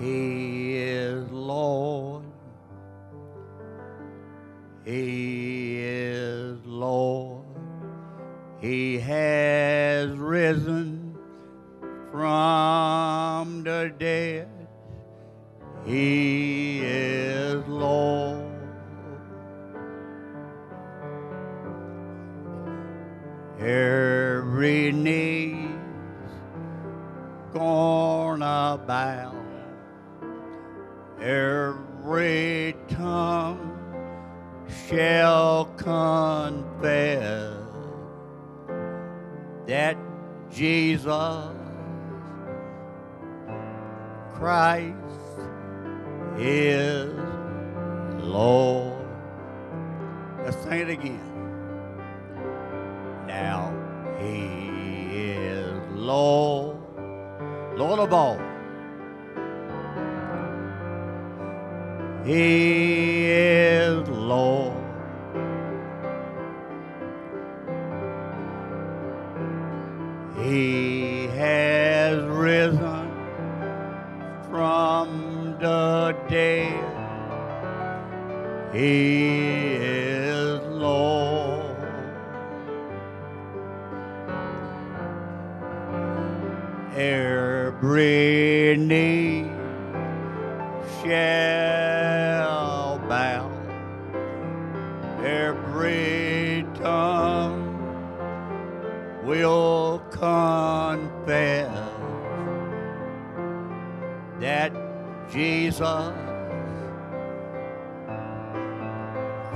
He is Lord. He is Lord. He has risen from the dead. He is Lord. Every knee's gonna bow. Every tongue shall confess that Jesus Christ is Lord. Let's sing it again. Now he is Lord, Lord of all. He is Lord. He has risen from the dead. He is Lord. Every knee shall bow, every tongue will confess that Jesus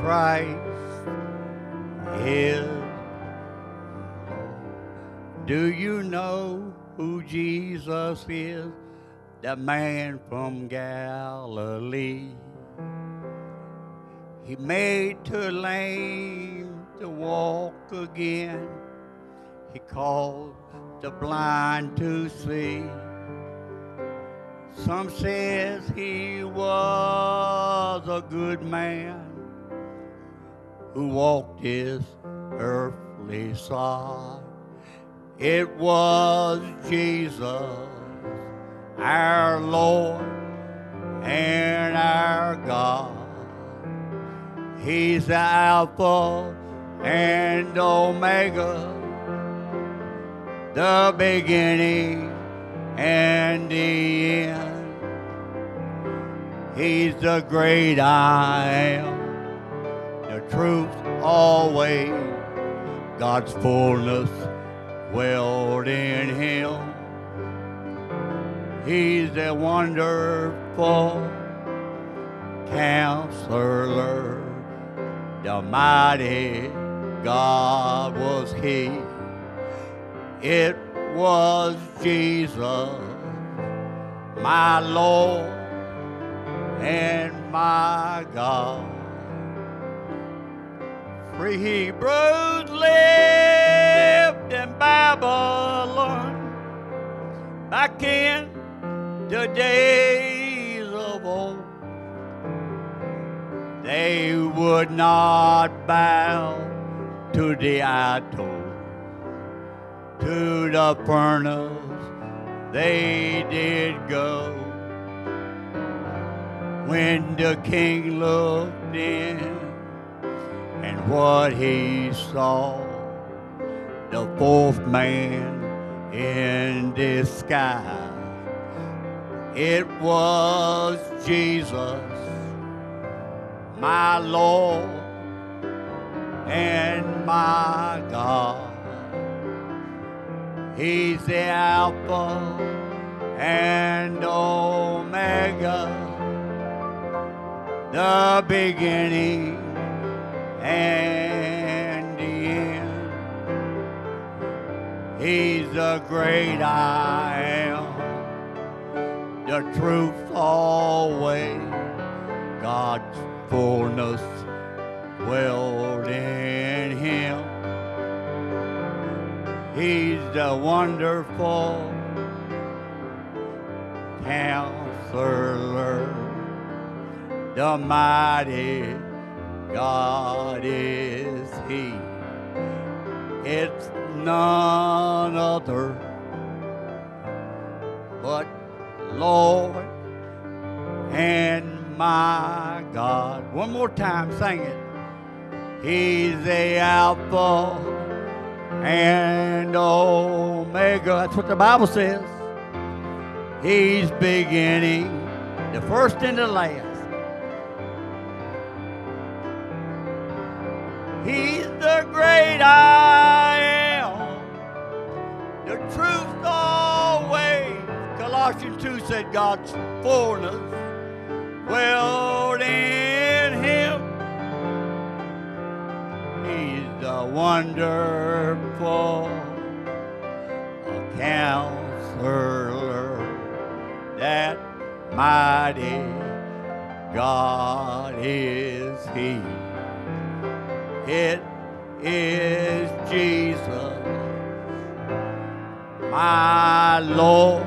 Christ is. Do you know who Jesus is? The man from Galilee. He made the lame to walk again. He called the blind to see. Some says he was a good man who walked his earthly side. It was Jesus, our Lord and our God. He's the Alpha and Omega, the beginning and the end. He's the great I am, the truth always, God's fullness dwelled in him. He's a wonderful counselor, the mighty God was he. It was Jesus, my Lord and my God. Free Hebrews lived in Babylon back in the days They would not bow to the idol, to the furnace they did go. When the king looked in, and what he saw, the fourth man in disguise. It was Jesus, my Lord and my God. He's the Alpha and Omega, the beginning and the end. He's the great I am, the truth always, God's fullness dwelled in him. He's the wonderful counselor, the mighty God is He. It's none other but Lord and my God. One more time, sing it. He's the Alpha and Omega. That's what the Bible says. He's beginning, the first and the last. He's the great I am, the truth always. Colossians 2 said God's fullness wonderful counselor, that mighty God is He. It is Jesus, my Lord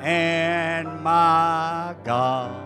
and my God.